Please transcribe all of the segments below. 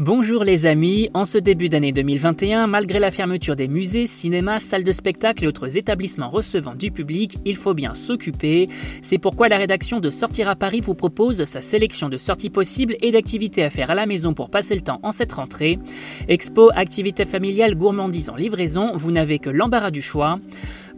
Bonjour les amis, en ce début d'année 2021, malgré la fermeture des musées, cinémas, salles de spectacle et autres établissements recevant du public, il faut bien s'occuper. C'est pourquoi la rédaction de Sortir à Paris vous propose sa sélection de sorties possibles et d'activités à faire à la maison pour passer le temps en cette rentrée. Expo, activités familiales, gourmandise en livraison, vous n'avez que l'embarras du choix.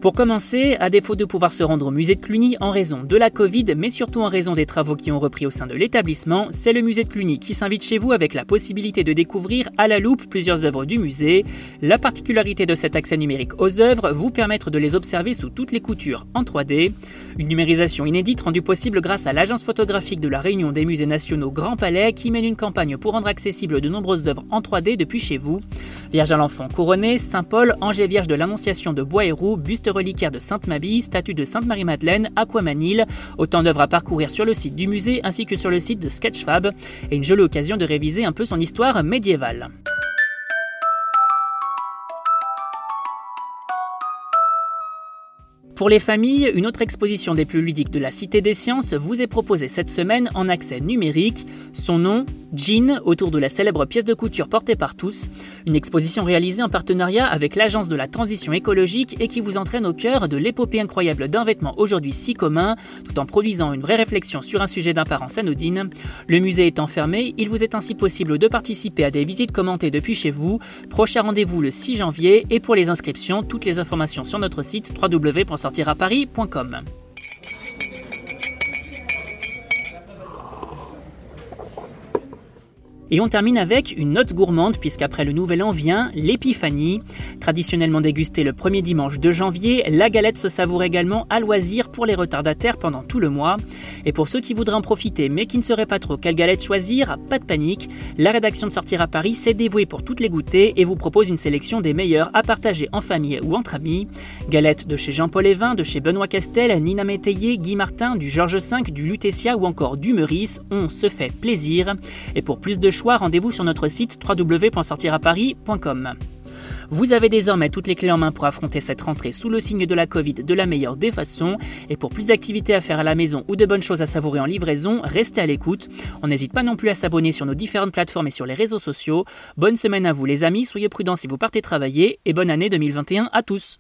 Pour commencer, à défaut de pouvoir se rendre au musée de Cluny en raison de la Covid, mais surtout en raison des travaux qui ont repris au sein de l'établissement, c'est le musée de Cluny qui s'invite chez vous avec la possibilité de découvrir à la loupe plusieurs œuvres du musée. La particularité de cet accès numérique aux œuvres vous permettre de les observer sous toutes les coutures en 3D. Une numérisation inédite rendue possible grâce à l'agence photographique de la Réunion des musées nationaux Grand Palais qui mène une campagne pour rendre accessibles de nombreuses œuvres en 3D depuis chez vous. Vierge à l'enfant couronné, Saint-Paul, Angers Vierge de l'Annonciation de Bois-Héroux, buste reliquaire de Sainte-Mabille, statue de Sainte-Marie-Madeleine, Aquamanil, autant d'œuvres à parcourir sur le site du musée ainsi que sur le site de Sketchfab, et une jolie occasion de réviser un peu son histoire médiévale. Pour les familles, une autre exposition des plus ludiques de la Cité des Sciences vous est proposée cette semaine en accès numérique. Son nom, Jean, autour de la célèbre pièce de couture portée par tous. Une exposition réalisée en partenariat avec l'Agence de la transition écologique et qui vous entraîne au cœur de l'épopée incroyable d'un vêtement aujourd'hui si commun, tout en produisant une vraie réflexion sur un sujet d'apparence anodine. Le musée étant fermé, il vous est ainsi possible de participer à des visites commentées depuis chez vous. Prochain rendez-vous le 6 janvier et pour les inscriptions, toutes les informations sur notre site www sortiraparis.com. Et on termine avec une note gourmande puisqu'après le nouvel an vient l'épiphanie. Traditionnellement dégustée le premier dimanche de janvier, la galette se savoure également à loisir pour les retardataires pendant tout le mois. Et pour ceux qui voudraient en profiter mais qui ne sauraient pas trop quelle galette choisir, pas de panique. La rédaction de Sortir à Paris s'est dévouée pour toutes les goûter et vous propose une sélection des meilleures à partager en famille ou entre amis. Galettes de chez Jean-Paul Evin, de chez Benoît Castel, Nina Métayer, Guy Martin, du Georges V, du Lutetia ou encore du Meurice, on se fait plaisir. Et pour plus de choix, rendez-vous sur notre site www.sortiraparis.com. Vous avez désormais toutes les clés en main pour affronter cette rentrée sous le signe de la Covid de la meilleure des façons. Et pour plus d'activités à faire à la maison ou de bonnes choses à savourer en livraison, restez à l'écoute. On n'hésite pas non plus à s'abonner sur nos différentes plateformes et sur les réseaux sociaux. Bonne semaine à vous les amis, soyez prudents si vous partez travailler et bonne année 2021 à tous.